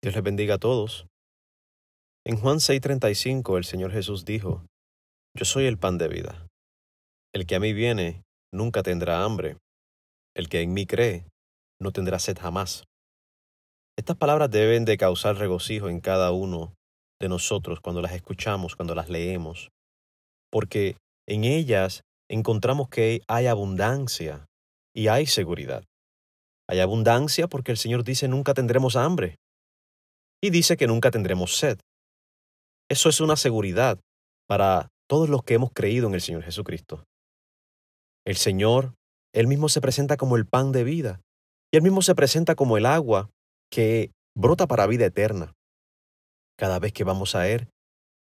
Dios les bendiga a todos. En Juan 6:35 el Señor Jesús dijo, Yo soy el pan de vida. El que a mí viene nunca tendrá hambre. El que en mí cree no tendrá sed jamás. Estas palabras deben de causar regocijo en cada uno de nosotros cuando las escuchamos, cuando las leemos, porque en ellas encontramos que hay abundancia y hay seguridad. Hay abundancia porque el Señor dice nunca tendremos hambre y dice que nunca tendremos sed. Eso es una seguridad para todos los que hemos creído en el Señor Jesucristo. El Señor, Él mismo se presenta como el pan de vida y Él mismo se presenta como el agua que brota para vida eterna. Cada vez que vamos a Él,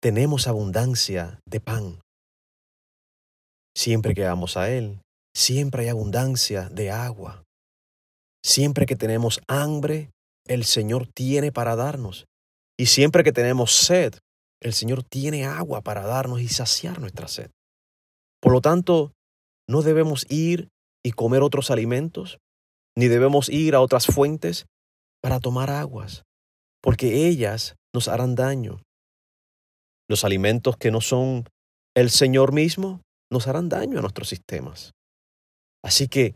tenemos abundancia de pan. Siempre que vamos a Él, siempre hay abundancia de agua. Siempre que tenemos hambre, el Señor tiene para darnos. Y siempre que tenemos sed, el Señor tiene agua para darnos y saciar nuestra sed. Por lo tanto, no debemos ir y comer otros alimentos, ni debemos ir a otras fuentes para tomar aguas, porque ellas nos harán daño. Los alimentos que no son el Señor mismo nos harán daño a nuestros sistemas. Así que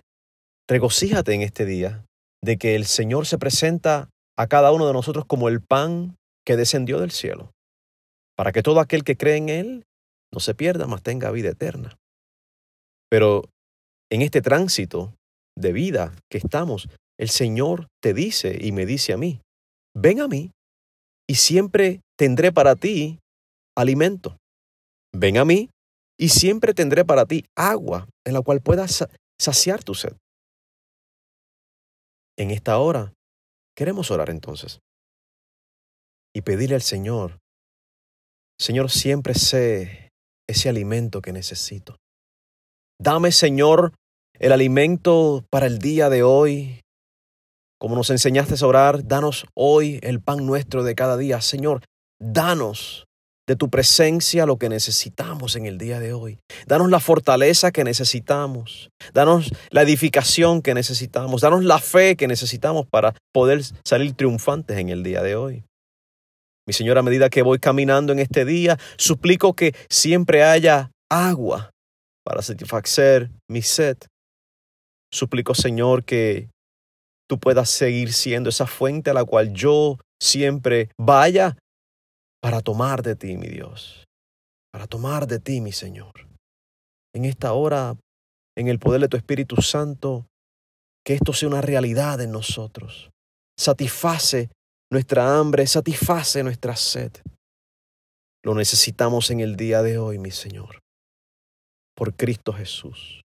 regocíjate en este día de que el Señor se presenta a cada uno de nosotros como el pan que descendió del cielo, para que todo aquel que cree en Él no se pierda, mas tenga vida eterna. Pero en este tránsito de vida que estamos, el Señor te dice y me dice a mí, ven a mí y siempre tendré para ti alimento. Ven a mí y siempre tendré para ti agua en la cual puedas saciar tu sed. En esta hora queremos orar entonces y pedirle al Señor, Señor, siempre sé ese alimento que necesito. Dame, Señor, el alimento para el día de hoy. Como nos enseñaste a orar, danos hoy el pan nuestro de cada día. Señor, danos de tu presencia lo que necesitamos en el día de hoy. Danos la fortaleza que necesitamos. Danos la edificación que necesitamos. Danos la fe que necesitamos para poder salir triunfantes en el día de hoy. Mi Señor, a medida que voy caminando en este día, suplico que siempre haya agua para satisfacer mi sed. Suplico, Señor, que tú puedas seguir siendo esa fuente a la cual yo siempre vaya para tomar de ti, mi Dios, para tomar de ti, mi Señor. En esta hora, en el poder de tu Espíritu Santo, que esto sea una realidad en nosotros. Satisface nuestra hambre, satisface nuestra sed. Lo necesitamos en el día de hoy, mi Señor. Por Cristo Jesús.